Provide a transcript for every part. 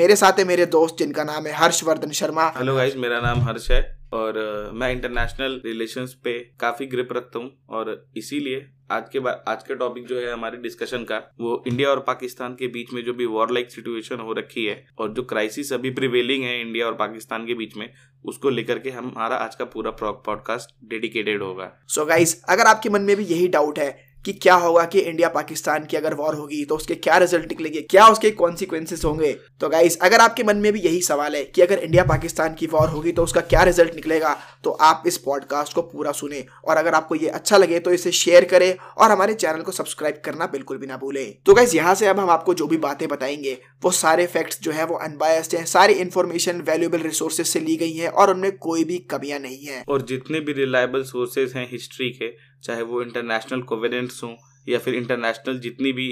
मेरे साथ है मेरे दोस्त जिनका नाम है हर्षवर्धन शर्मा। हेलो गाइस मेरा नाम हर्ष है और मैं इंटरनेशनल रिलेशंस पे काफ़ी ग्रिप रखता हूँ और इसीलिए आज के बाद आज का टॉपिक जो है हमारे डिस्कशन का वो इंडिया और पाकिस्तान के बीच में जो भी वॉर लाइक सिचुएशन हो रखी है और जो क्राइसिस अभी प्रिवेलिंग है इंडिया और पाकिस्तान के बीच में उसको लेकर के हमारा आज का पूरा पॉडकास्ट डेडिकेटेड होगा। सो so गाइस अगर आपके मन में भी यही डाउट है कि क्या होगा कि इंडिया पाकिस्तान की अगर वॉर होगी तो उसके क्या रिज़ल्ट निकलेंगे, क्या उसके कॉन्सिक्वेंसेस होंगे? तो गाइस अगर आपके मन में भी यही सवाल है कि अगर इंडिया पाकिस्तान की वॉर होगी तो उसका क्या रिज़ल्ट निकलेगा तो आप इस पॉडकास्ट को पूरा सुने। और अगर आपको ये अच्छा लगे तो इसे शेयर करें और हमारे चैनल को सब्सक्राइब करना बिल्कुल भी ना भूलें। तो गाइस यहाँ से अब हम आपको जो भी बातें बताएँगे, वो सारे फैक्ट्स जो है, वो अनबायस्ड हैं, सारी इन्फॉर्मेशन वैल्यूएबल रिसोर्सेज से ली गई है और उनमें कोई भी कमियाँ नहीं है। और जितने भी रिलायबल सोर्सेज हैं हिस्ट्री के चाहे वो इंटरनेशनल कोवेनेंट्स हों या फिर इंटरनेशनल जितनी भी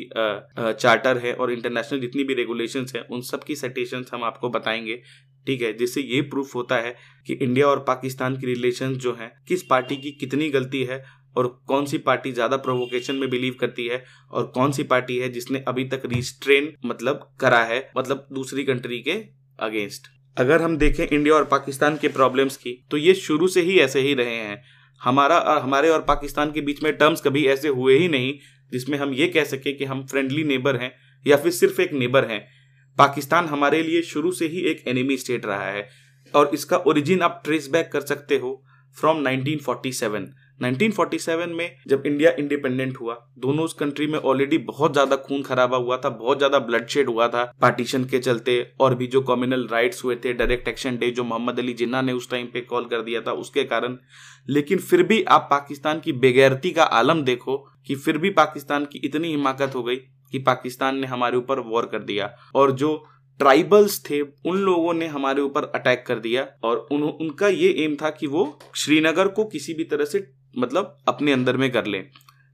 चार्टर है और इंटरनेशनल जितनी भी रेगुलेशन है, उन सब की सटेशन हम आपको बताएँगे। ठीक है? जिससे ये प्रूफ होता है कि इंडिया और पाकिस्तान की रिलेशन जो है, किस पार्टी की कितनी गलती है और कौन सी पार्टी ज़्यादा प्रोवोकेशन में बिलीव करती है और कौन सी पार्टी है जिसने अभी तक रिस्ट्रेन मतलब करा है मतलब दूसरी कंट्री के अगेंस्ट अगर हम देखें इंडिया और पाकिस्तान के प्रॉब्लम्स की तो ये शुरू से ही ऐसे ही रहे हैं। हमारा और हमारे और पाकिस्तान के बीच में टर्म्स कभी ऐसे हुए ही नहीं, जिसमें हम ये कह सकें कि हम फ्रेंडली नेबर हैं, या फिर सिर्फ़ एक नेबर हैं। पाकिस्तान हमारे लिए शुरू से ही एक एनिमी स्टेट रहा है, और इसका ओरिजिन आप ट्रेस बैक कर सकते हो फ्रॉम 1947 1947 में जब इंडिया इंडिपेंडेंट हुआ दोनों उस कंट्री में ऑलरेडी बहुत ज़्यादा खून खराबा हुआ था बहुत ज़्यादा ब्लड हुआ था पार्टीशन के चलते और भी जो कम्युनल राइट्स हुए थे डायरेक्ट एक्शन डे जो मोहम्मद अली जिन्ना ने उस टाइम पे कॉल कर दिया था उसके कारण। लेकिन फिर भी आप पाकिस्तान की बेगैरती का आलम देखो कि फिर भी पाकिस्तान की इतनी हिमाकत हो गई कि पाकिस्तान ने हमारे ऊपर वॉर कर दिया और जो ट्राइबल्स थे उन लोगों ने हमारे ऊपर अटैक कर दिया और उन, उनका ये एम था कि वो श्रीनगर को किसी भी तरह से मतलब अपने अंदर में कर लें।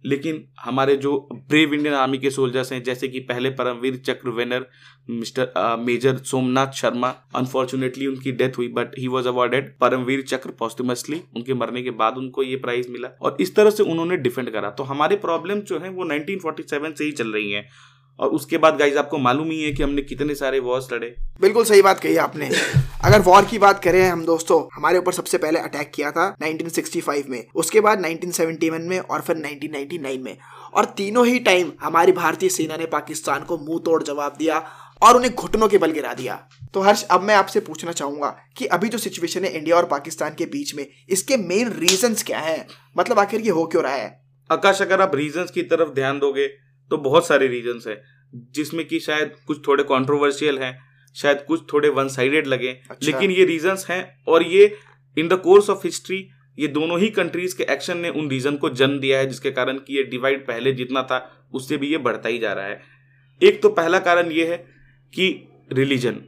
लेकिन हमारे जो ब्रेव इंडियन आर्मी के सोल्जर्स हैं, जैसे कि पहले Param Vir Chakra winner mister major Somnath Sharma unfortunately उनकी डेथ हुई but he was awarded Param Vir Chakra posthumously उनके मरने के बाद उनको ये प्राइज मिला। और इस तरह से उन्होंने डिफेंड करा। तो हमारे प्रॉब्लम जो है, वो 1947 से ही चल रही हैं। और उसके बाद गाइज़ आपको मालूम ही है कि हमने कितने सारे वॉर्स लड़े। बिल्कुल सही बात कही आपने। अगर वॉर की बात करें हम दोस्तों हमारे ऊपर सबसे पहले अटैक किया था 1965 में। उसके बाद 1971 में और फिर 1999 में। और तीनों ही टाइम हमारी भारतीय सेना ने पाकिस्तान को मुँह तोड़ जवाब दिया और उन्हें घुटनों के बल गिरा दिया। तो हर्ष अब मैं आपसे पूछना चाहूँगा कि अभी जो सिचुएशन है इंडिया और पाकिस्तान के बीच में इसके मेन रीजंस क्या हैं? मतलब आखिर ये हो क्यों रहा है? आकाश अगर आप रीजंस की तरफ़ ध्यान दोगे तो बहुत सारे रीजंस है जिसमें कि शायद कुछ थोड़े कंट्रोवर्शियल हैं शायद कुछ थोड़े वन साइडेड लगे अच्छा। लेकिन ये रीजंस हैं और ये in the course of history ये दोनों ही कंट्रीज़ के एक्शन ने उन रीजन को जन्म दिया है जिसके कारण कि ये डिवाइड पहले जितना था उससे भी ये बढ़ता ही जा रहा है एक तो पहला कारण ये है कि रिलीजन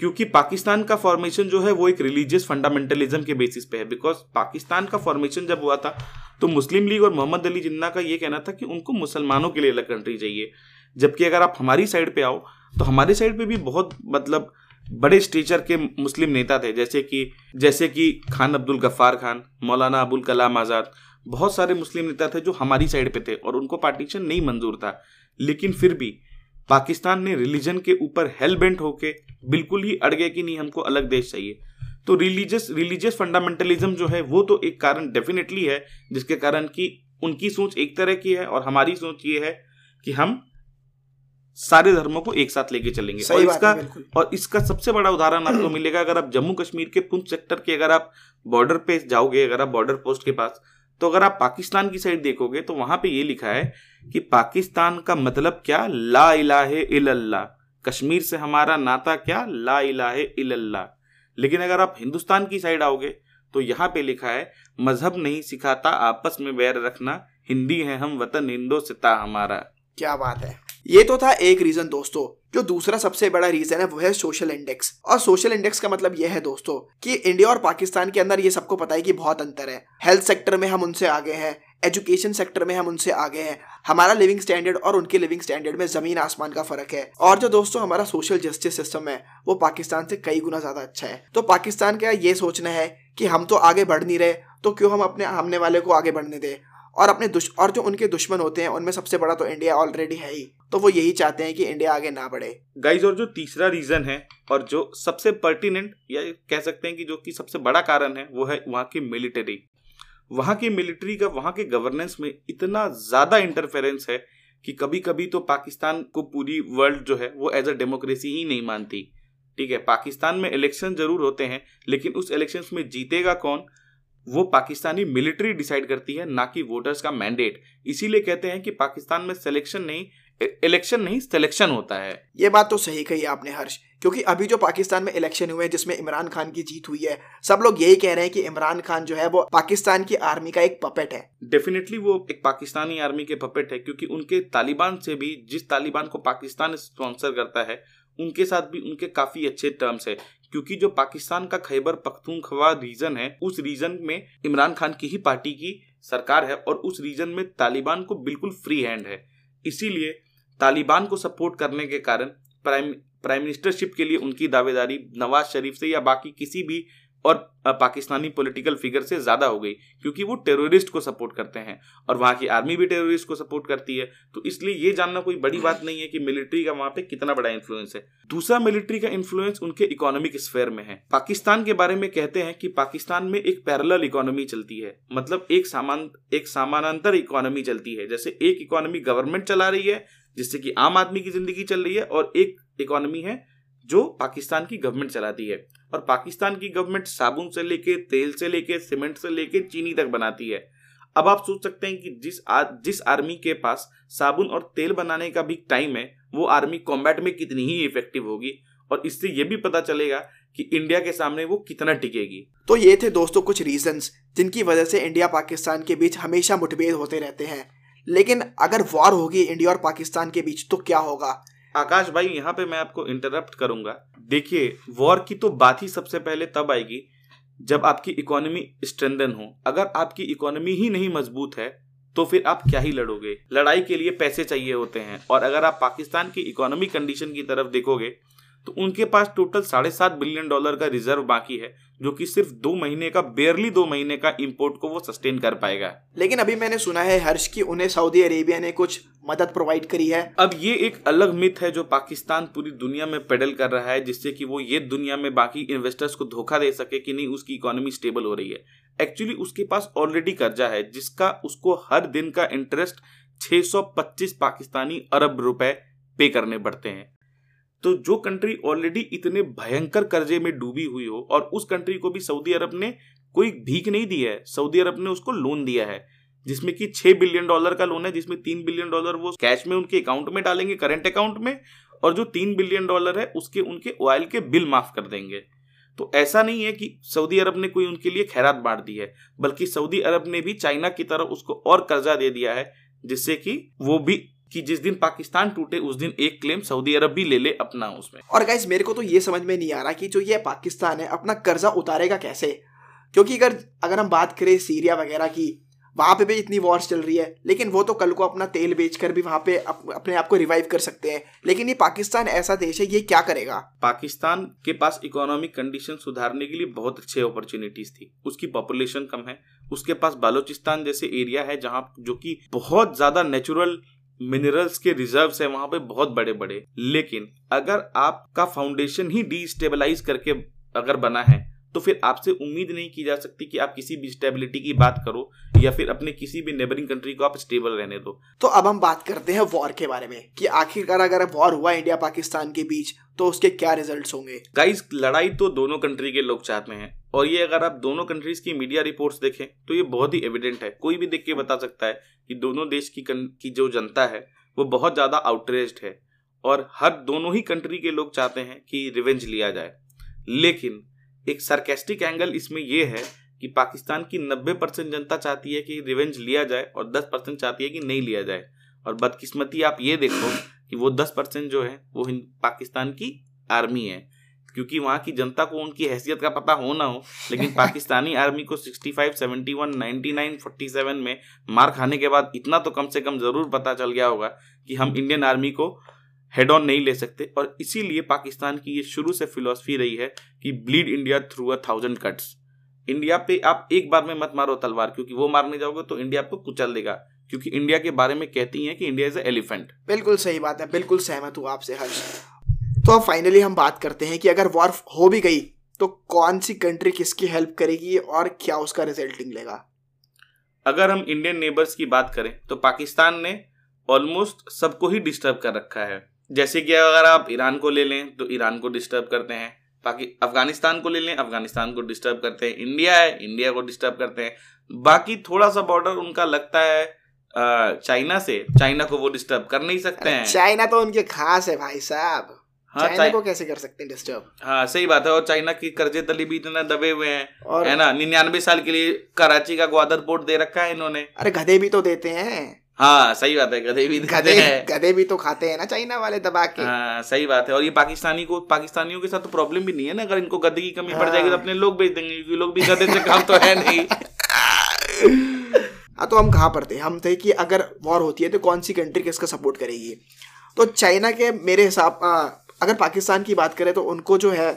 क्योंकि पाकिस्तान का फॉर्मेशन जो है वो एक रिलीजियस फंडामेंटलिज्म के बेसिस पे है बिकॉज़ पाकिस्तान का फॉर्मेशन जब हुआ था तो मुस्लिम लीग और मोहम्मद अली जिन्ना का ये कहना था कि उनको मुसलमानों के लिए अलग कंट्री चाहिए। जबकि अगर आप हमारी साइड पे आओ तो हमारी साइड पे भी बहुत मतलब बड़े स्टेचर के मुस्लिम नेता थे, जैसे कि जैसे कि खान अब्दुल गफ्फार खान, मौलाना अबुल कलाम आज़ाद, बहुत सारे मुस्लिम नेता थे जो हमारी साइड पे थे और उनको पार्टीशन नहीं मंजूर था। लेकिन फिर भी पाकिस्तान ने रिलीजन के ऊपर हेल बेंट होके बिल्कुल ही अड़ गए कि नहीं हमको अलग देश चाहिए। तो रिलीजियस रिलीजियस फंडामेंटलिज्म जो है वो तो एक कारण डेफिनेटली है जिसके कारण कि उनकी सोच एक तरह की है और हमारी सोच ये है कि हम सारे धर्मों को एक साथ लेके चलेंगे। और इसका और इसका सबसे बड़ा उदाहरण आपको मिलेगा अगर आप जम्मू कश्मीर के पुंछ सेक्टर के अगर आप बॉर्डर पे जाओगे अगर आप बॉर्डर पोस्ट के पास तो अगर आप पाकिस्तान की साइड देखोगे तो वहाँ पे ये लिखा है कि पाकिस्तान का मतलब क्या? ला इलाहे इल्लल्लाह। कश्मीर से हमारा नाता क्या? ला इलाहे इल्लल्लाह। लेकिन अगर आप हिंदुस्तान की साइड आओगे तो यहाँ पे लिखा है, मज़हब नहीं सिखाता आपस में बैर रखना, हिंदी है हम वतन, हिंदो सिता हमारा। क्या बात है। ये तो था एक रीजन दोस्तों, जो दूसरा सबसे बड़ा रीजन है, वो है सोशल इंडेक्स और सोशल इंडेक्स का मतलब यह है दोस्तों, कि इंडिया और पाकिस्तान के अंदर ये सबको पता है कि बहुत अंतर है। हेल्थ सेक्टर में हम उनसे आगे हैं एजुकेशन सेक्टर में हम उनसे आगे हैं। हमारा लिविंग स्टैंडर्ड और उनके लिविंग स्टैंडर्ड में ज़मीन आसमान का फ़र्क है। और जो दोस्तों हमारा सोशल जस्टिस सिस्टम है, वो पाकिस्तान से कई गुना ज़्यादा अच्छा है। तो पाकिस्तान का ये सोचना है कि हम तो आगे बढ़ नहीं रहे तो क्यों हम अपने हमने वाले को आगे बढ़ने दें? और अपने दुश, और जो उनके दुश्मन होते हैं, उनमें सबसे बड़ा तो इंडिया ऑलरेडी है ही। तो वो यही चाहते हैं कि इंडिया आगे ना बढ़े। गाइज़ और जो तीसरा रीजन है, और जो सबसे पर्टिनेंट या कह सकते हैं कि जो कि सबसे बड़ा कारण है, वो है वहाँ की मिलिट्री वहाँ की मिलिट्री का, वहाँ के गवर्नेंस में इतना ज़्यादा इंटरफेरेंस है कि कभी कभी तो पाकिस्तान को पूरी वर्ल्ड जो है, वो एज अ डेमोक्रेसी ही नहीं मानती। ठीक है, पाकिस्तान में इलेक्शन ज़रूर होते हैं, लेकिन उस इलेक्शन में जीतेगा कौन? वो पाकिस्तानी मिलिट्री डिसाइड करती है, ना कि वोटर्स का मैंडेट इसीलिए कहते हैं कि पाकिस्तान में सिलेक्शन नहीं इलेक्शन नहीं सिलेक्शन होता है। ये बात तो सही कही आपने हर्ष। क्योंकि अभी जो पाकिस्तान में इलेक्शन हुए हैं जिसमें इमरान खान की जीत हुई है सब लोग यही कह रहे हैं कि इमरान खान जो है वो पाकिस्तान की आर्मी का एक पपेट है। डेफिनेटली वो एक पाकिस्तानी आर्मी के पपेट है क्योंकि उनके तालिबान से भी जिस तालिबान को पाकिस्तान स्पॉन्सर करता है उनके साथ भी उनके काफ़ी अच्छे टर्म्स है। क्योंकि जो पाकिस्तान का खैबर पख्तूनख्वा रीजन है उस रीजन में इमरान खान की ही पार्टी की सरकार है और उस रीजन में तालिबान को बिल्कुल फ्री हैंड है। इसीलिए तालिबान को सपोर्ट करने के कारण प्राइम प्राइम मिनिस्टरशिप के लिए उनकी दावेदारी नवाज़ शरीफ से या बाकी किसी भी और पाकिस्तानी पॉलिटिकल फिगर से ज़्यादा हो गई, क्योंकि वो टेररिस्ट को सपोर्ट करते हैं और वहाँ की आर्मी भी टेररिस्ट को सपोर्ट करती है। तो इसलिए ये जानना कोई बड़ी बात नहीं है कि मिलिट्री का वहाँ पे कितना बड़ा इन्फ्लुएंस है। दूसरा मिलिट्री का इन्फ्लुएंस उनके इकोनॉमिक स्फेयर में है। पाकिस्तान के बारे में कहते हैं कि पाकिस्तान में एक पैरल इकोनॉमी चलती है। मतलब एक सामान, एक समानांतर इकोनॉमी चलती है। जैसे एक इकोनॉमी गवर्नमेंट चला रही है, जिससे कि आम आदमी की ज़िंदगी चल रही है और एक इकोनॉमी है जो पाकिस्तान की गवर्नमेंट चलाती है और पाकिस्तान की गवर्नमेंट साबुन से लेके तेल से लेके सीमेंट से लेके चीनी तक बनाती है। अब आप सोच सकते हैं कि जिस आ, जिस आर्मी के पास साबुन और तेल बनाने का भी टाइम है वो आर्मी कॉम्बैट में कितनी ही इफ़ेक्टिव होगी और इससे ये भी पता चलेगा कि इंडिया के सामने वो कितना टिकेगी। तो ये थे दोस्तों कुछ रीजंस जिनकी वजह से इंडिया पाकिस्तान के बीच हमेशा मुठभेड़ होते रहते हैं। लेकिन अगर वॉर होगी इंडिया और पाकिस्तान के बीच तो क्या होगा? आकाश भाई, यहाँ पे मैं आपको इंटरप्ट करूँगा। देखिए वॉर की तो बात ही सबसे पहले तब आएगी जब आपकी इकोनॉमी स्ट्रेंदन हो। अगर आपकी इकोनॉमी ही नहीं मज़बूत है तो फिर आप क्या ही लड़ोगे? लड़ाई के लिए पैसे चाहिए होते हैं। और अगर आप पाकिस्तान की इकोनॉमी कंडीशन की तरफ़ देखोगे तो उनके पास टोटल साढ़े सात बिलियन डॉलर का रिज़र्व बाकी है जो कि सिर्फ़ दो महीने का बेरली दो महीने का इंपोर्ट को वो सस्टेन कर पाएगा। लेकिन अभी मैंने सुना है हर्ष की उन्हें सऊदी अरेबिया ने कुछ मदद प्रोवाइड करी है। अब ये एक अलग मिथ है जो पाकिस्तान पूरी दुनिया में पेडल कर रहा है जिससे कि वो ये दुनिया में बाकी इन्वेस्टर्स को धोखा दे सके कि नहीं उसकी इकोनॉमी स्टेबल हो रही है। एक्चुअली उसके पास ऑलरेडी कर्जा है जिसका उसको हर दिन का इंटरेस्ट 625 पाकिस्तानी अरब रुपए पे करने पड़ते हैं। तो जो कंट्री ऑलरेडी इतने भयंकर कर्जे में डूबी हुई हो, और उस कंट्री को भी सऊदी अरब ने कोई भीख नहीं दी है सऊदी अरब ने उसको लोन दिया है, जिसमें कि छह बिलियन डॉलर का लोन है, जिसमें तीन बिलियन डॉलर वो कैश में उनके अकाउंट में डालेंगे करंट अकाउंट में, और जो तीन बिलियन डॉलर है, उसके उनके ऑयल के बिल माफ़ कर देंगे। तो ऐसा नहीं है कि सऊदी अरब ने कोई उनके लिए खैरात बांट दी है, बल्कि सऊदी अरब ने भी चाइना की तरह उसको और कर्जा दे दिया है, जिससे कि वो भी कि जिस दिन पाकिस्तान टूटे उस दिन एक क्लेम सऊदी अरब भी ले ले अपना उसमें। और गाइस मेरे को तो ये समझ में नहीं आ रहा कि जो ये पाकिस्तान है अपना कर्जा उतारेगा कैसे? क्योंकि अगर अगर हम बात करें सीरिया वगैरह की वहाँ पे भी इतनी वॉर्स चल रही है लेकिन वो तो कल को अपना तेल बेचकर भी वहाँ पे अप, अपने आप को रिवाइव कर सकते हैं। लेकिन ये पाकिस्तान ऐसा देश है ये क्या करेगा? पाकिस्तान के पास इकोनॉमिक कंडीशन सुधारने के लिए बहुत अच्छे अपॉर्चुनिटीज़ थी। उसकी पॉपुलेशन कम है। उसके पास बालोचिस्तान जैसे एरिया है जहाँ जो कि बहुत ज़्यादा नेचुरल मिनरल्स के रिज़र्व है, वहाँ पे बहुत बड़े बड़े लेकिन अगर आपका फाउंडेशन ही डिस्टेबलाइज करके अगर बना है तो फिर आपसे उम्मीद नहीं की जा सकती कि आप किसी भी स्टेबिलिटी की बात करो या फिर अपने किसी भी नेबरिंग कंट्री को आप स्टेबल रहने दो। तो अब हम बात करते हैं वॉर के बारे में कि आखिरकार अगर वॉर हुआ इंडिया पाकिस्तान के बीच तो उसके क्या रिजल्ट्स होंगे? गाइस लड़ाई तो दोनों कंट्री के लोग चाहते हैं और ये अगर आप दोनों कंट्रीज़ की मीडिया रिपोर्ट्स देखें तो ये बहुत ही एविडेंट है। कोई भी देख के बता सकता है कि दोनों देश की की जो जनता है वो बहुत ज़्यादा आउटरेस्ड है और हर दोनों ही कंट्री के लोग चाहते हैं कि रिवेंज लिया जाए। लेकिन एक सरकेस्टिक एंगल इसमें यह है कि पाकिस्तान की 90 परसेंट जनता चाहती है कि रिवेंज लिया जाए और 10 परसेंट चाहती है कि नहीं लिया जाए। और बदकिस्मती आप ये देखो कि वो 10 परसेंट जो है वो पाकिस्तान की आर्मी है। क्योंकि वहाँ की जनता को उनकी हैसियत का पता हो ना हो लेकिन पाकिस्तानी आर्मी को 65, 71, 99, 47 में मार खाने के बाद इतना तो कम से कम ज़रूर पता चल गया होगा कि हम इंडियन आर्मी को हेड ऑन नहीं ले सकते। और इसीलिए पाकिस्तान की ये शुरू से फिलोसफी रही है कि bleed India through a thousand cuts India पे आप एक बार में मत मारो तलवार क्योंकि वो मारने जाओगे तो इंडिया आपको कुचल देगा। क्योंकि इंडिया के बारे में कहती हैं कि इंडिया इज़ एलिफेंट बिल्कुल सही बात है बिल्कुल सहमत हूँ आपसे हर्ष। तो अब फाइनली हम बात करते हैं कि अगर वॉर हो भी गई तो कौन सी कंट्री किसकी हेल्प करेगी और क्या उसका रिज़ल्ट निकलेगा अगर हम इंडियन नेबर्स की बात करें तो पाकिस्तान ने ऑलमोस्ट सबको ही डिस्टर्ब कर रखा है। जैसे कि अगर आप ईरान को ले लें तो ईरान को डिस्टर्ब करते हैं। बाकी अफ़गानिस्तान को ले लें अफ़गानिस्तान को डिस्टर्ब करते हैं। इंडिया है इंडिया को डिस्टर्ब करते हैं। बाकी थोड़ा सा बॉर्डर उनका लगता है चाइना से। चाइना को वो डिस्टर्ब कर नहीं सकते हैं। चाइना तो उनके खास है भाई साहब। हाँ चाइना को कैसे कर सकते हैं डिस्टर्ब हाँ सही बात है। और चाइना की कर्जे तली भी इतना दबे हुए हैं। और है ना? निन्यानवे साल के लिए कराची का ग्वादर पोर्ट दे रखा है इन्होंने। अरे गधे भी तो देते हैं। हाँ सही बात है गधे भी गधे गधे भी तो खाते हैं ना चाइना वाले दबा के। हाँ सही बात है और ये पाकिस्तानी को पाकिस्तानियों के साथ तो प्रॉब्लम भी नहीं है ना अगर इनको गधे की कमी हाँ। पड़ जाएगी तो हाँ। अपने लोग भेज देंगे क्योंकि लोग भी गधे से काम तो है नहीं। हाँ तो हम कहाँ पर थे हम थे कि अगर वॉर होती है तो कौन सी कंट्री किसका सपोर्ट करेगी? तो चाइना के मेरे हिसाब अगर पाकिस्तान की बात करें तो उनको जो है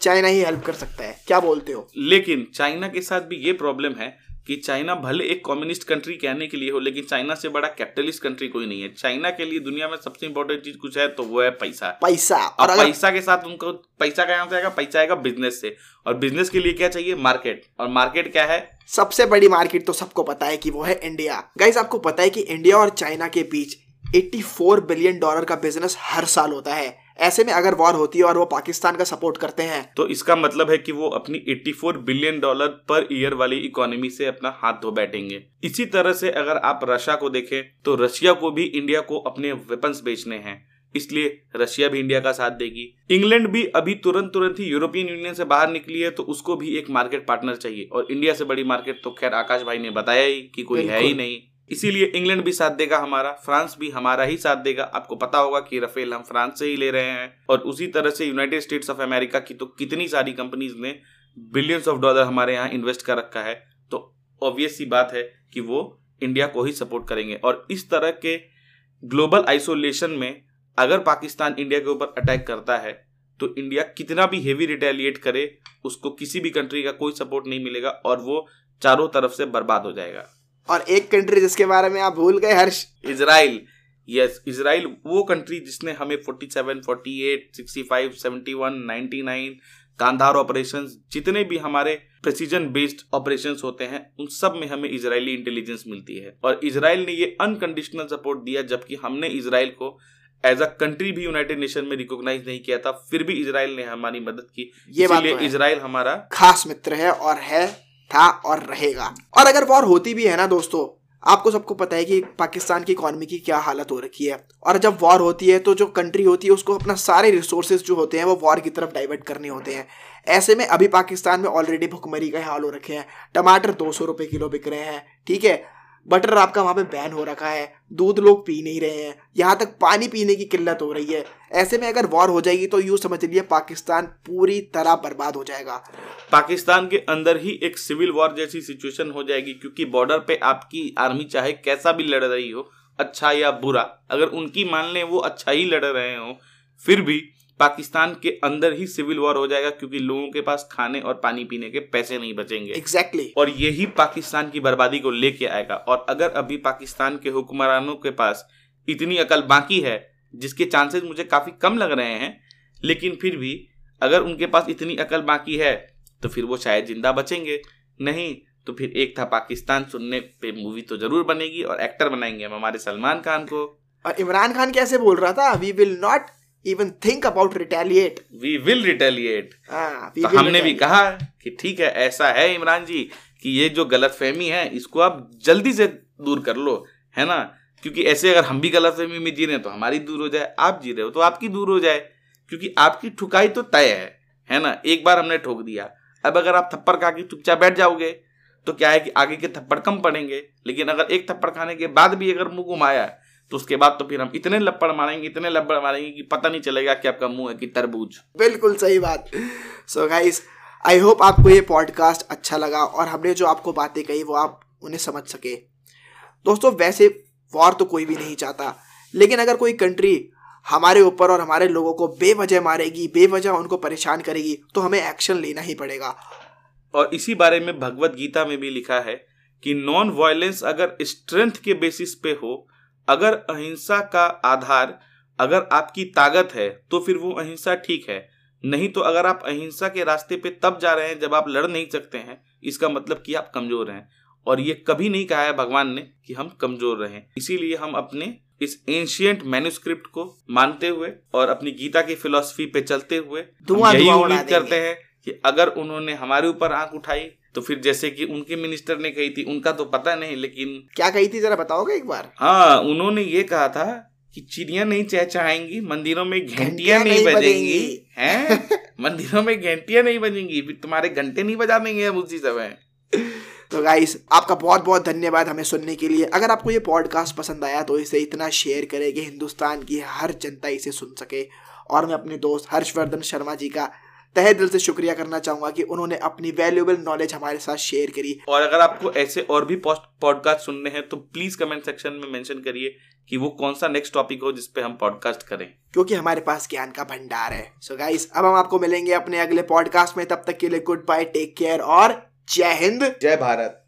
चाइना ही हेल्प कर सकता है। क्या बोलते हो? लेकिन चाइना के साथ भी ये प्रॉब्लम है कि चाइना भले एक कम्युनिस्ट कंट्री कहने के लिए हो लेकिन चाइना से बड़ा कैपिटलिस्ट कंट्री कोई नहीं है। चाइना के लिए दुनिया में सबसे इंपॉर्टेंट चीज़ कुछ है तो वो है पैसा। पैसा। और अगर... पैसा के साथ उनको पैसा कहाँ से आएगा? पैसा आएगा बिज़नेस से। और बिज़नेस के लिए क्या चाहिए? मार्केट और मार्केट क्या है? सबसे बड़ी मार्केट तो सबको पता है कि वो है इंडिया गाइस आपको पता है कि इंडिया और चाइना के बीच 84 बिलियन डॉलर का बिज़नेस हर साल होता है। ऐसे में अगर वॉर होती है और वो पाकिस्तान का सपोर्ट करते हैं। तो इसका मतलब है कि वो अपनी 84 बिलियन डॉलर पर ईयर वाली इकोनॉमी से अपना हाथ धो बैठेंगे। इसी तरह से अगर आप रशिया को देखें तो रशिया को भी इंडिया को अपने वेपन्स बेचने हैं। इसलिए रशिया भी इंडिया का साथ देगी। इंग्लैंड भी अभी तुरंत तुरंत ही यूरोपियन यूनियन से बाहर निकली है तो उसको भी एक मार्केट पार्टनर चाहिए। और इंडिया से बड़ी मार्केट तो खैर आकाश भाई ने बताया ही कि कोई है ही नहीं। इसीलिए इंग्लैंड भी साथ देगा हमारा, फ्रांस भी हमारा ही साथ देगा। आपको पता होगा कि रफेल हम फ्रांस से ही ले रहे हैं। और उसी तरह से यूनाइटेड स्टेट्स ऑफ़ अमेरिका की तो कितनी सारी कंपनीज़ ने बिलियंस ऑफ़ डॉलर हमारे यहाँ इन्वेस्ट कर रखा है। तो ऑब्वियस सी बात है कि वो इंडिया को ही सपोर्ट करेंगे। और इस तरह के ग्लोबल आइसोलेशन में अगर पाकिस्तान इंडिया के ऊपर अटैक करता है तो इंडिया कितना भी हेवी रिटेलिएट करे, उसको किसी भी कंट्री का कोई सपोर्ट नहीं मिलेगा और वो चारों तरफ़ से बर्बाद हो जाएगा। और एक कंट्री जिसके बारे में आप भूल गए हर्ष। इसराइल यस इसराइल वो कंट्री जिसने हमें 47, 48, 65, 71, 99 कांधार ऑपरेशन जितने भी हमारे प्रेसिजन बेस्ड ऑपरेशन होते हैं उन सब में हमें इसराइली इंटेलिजेंस मिलती है। और इसराइल ने ये अनकंडीशनल सपोर्ट दिया जबकि हमने इसराइल को एज अ कंट्री भी यूनाइटेड नेशन में रिकॉग्नाइज नहीं किया था फिर भी इसराइल ने हमारी मदद की। ये इसलिए तो इसराइल हमारा खास मित्र है और है था और रहेगा। और अगर वॉर होती भी है ना दोस्तों, आपको सबको पता है कि पाकिस्तान की इकोनॉमी की क्या हालत हो रखी है। और जब वॉर होती है तो जो कंट्री होती है, उसको अपना सारे रिसोर्सेज जो होते हैं, वो वॉर की तरफ़ डाइवर्ट करने होते हैं। ऐसे में अभी पाकिस्तान में ऑलरेडी भुखमरी का हाल हो रखे हैं। टमाटर दो सौ रुपये किलो बिक रहे हैं, ठीक है? बटर आपका वहाँ पे बैन हो रखा है, दूध लोग पी नहीं रहे हैं, यहाँ तक पानी पीने की किल्लत हो रही है। ऐसे में अगर वॉर हो जाएगी तो यूँ समझ लीजिए पाकिस्तान पूरी तरह बर्बाद हो जाएगा। पाकिस्तान के अंदर ही एक सिविल वॉर जैसी सिचुएशन हो जाएगी, क्योंकि बॉर्डर पे आपकी आर्मी चाहे कैसा भी लड़ रही हो अच्छा या बुरा, अगर उनकी मान लें वो अच्छा ही लड़ रहे हो, फिर भी पाकिस्तान के अंदर ही सिविल वॉर हो जाएगा क्योंकि लोगों के पास खाने और पानी पीने के पैसे नहीं बचेंगे। Exactly exactly. और यही पाकिस्तान की बर्बादी को लेके आएगा। और अगर अभी पाकिस्तान के हुक्मरानों के पास इतनी अकल बाकी है जिसके चांसेस मुझे काफ़ी कम लग रहे हैं लेकिन फिर भी अगर उनके पास इतनी अकल बाकी है तो फिर वो शायद ज़िंदा बचेंगे। नहीं तो फिर एक था पाकिस्तान सुनने पे मूवी तो ज़रूर बनेगी और एक्टर बनाएँगे हम हमारे सलमान खान को। और इमरान खान कैसे बोल रहा था we will not even think about retaliate we will retaliate तो हमने भी कहा कि ठीक है ऐसा है इमरान जी कि ये जो गलत फहमी है इसको आप जल्दी से दूर कर लो है ना? क्योंकि ऐसे अगर हम भी गलत फहमी में जी रहे हैं तो हमारी दूर हो जाए आप जी रहे हो तो आपकी दूर हो जाए क्योंकि आपकी ठुकाई तो तय है है ना? एक बार हमने ठोक दिया। अब अगर आप थप्पड़ खा के चुपचाप बैठ जाओगे तो क्या है कि आगे के थप्पड़ कम पड़ेंगे लेकिन अगर एक थप्पड़ खाने के बाद भी अगर मुँह घुमाया तो उसके बाद तो फिर हम इतने लपड़ मारेंगे इतने लपड़ मारेंगे कि पता नहीं चलेगा कि आपका मुँह है कि तरबूज। बिल्कुल सही बात। सो गाइस आई होप आपको ये पॉडकास्ट अच्छा लगा और हमने जो आपको बातें कही वो आप उन्हें समझ सके। दोस्तों वैसे वॉर तो कोई भी नहीं चाहता लेकिन अगर कोई कंट्री हमारे ऊपर और हमारे लोगों को बेवजह मारेगी बेवजह उनको परेशान करेगी तो हमें एक्शन लेना ही पड़ेगा। और इसी बारे में भगवत गीता में भी लिखा है कि नॉन वायलेंस अगर स्ट्रेंथ के बेसिस पे हो अगर अहिंसा का आधार अगर आपकी ताकत है तो फिर वो अहिंसा ठीक है। नहीं तो अगर आप अहिंसा के रास्ते पे तब जा रहे हैं जब आप लड़ नहीं सकते हैं इसका मतलब कि आप कमज़ोर हैं। और ये कभी नहीं कहा है भगवान ने कि हम कमज़ोर रहें। इसीलिए हम अपने इस एंशियंट मैन्युस्क्रिप्ट को मानते हुए और अपनी गीता की फिलोसफी पे चलते हुए यही उम्मीद करते हैं कि अगर उन्होंने हमारे ऊपर आँख उठाई तो फिर जैसे कि उनके मिनिस्टर ने कही थी उनका तो पता नहीं लेकिन क्या कही थी? जरा बताओगे एक बार। हाँ उन्होंने ये कहा था कि चिड़िया नहीं चहचहाएँगी मंदिरों में घंटियाँ नहीं बजेंगी। हैं? मंदिरों में घंटियाँ नहीं बजेंगी। फिर तुम्हारे घंटे नहीं बजा देंगे हम उसी समय। तो गाइस आपका बहुत बहुत धन्यवाद हमें सुनने के लिए। अगर आपको ये पॉडकास्ट पसंद आया तो इसे इतना शेयर करें कि हिंदुस्तान की हर जनता इसे सुन सके। और मैं अपने दोस्त हर्षवर्धन शर्मा जी का तहे दिल से शुक्रिया करना चाहूँगा कि उन्होंने अपनी वैल्यूएबल नॉलेज हमारे साथ शेयर करी। और अगर आपको ऐसे और भी पॉडकास्ट सुनने हैं तो प्लीज़ कमेंट सेक्शन में मेंशन करिए कि वो कौन सा नेक्स्ट टॉपिक हो जिसपे हम पॉडकास्ट करें। क्योंकि हमारे पास ज्ञान का भंडार है। सो so गाइस अब हम आपको मिलेंगे अपने अगले पॉडकास्ट में। तब तक के लिए गुड बाय टेक केयर और जय हिंद। जय भारत।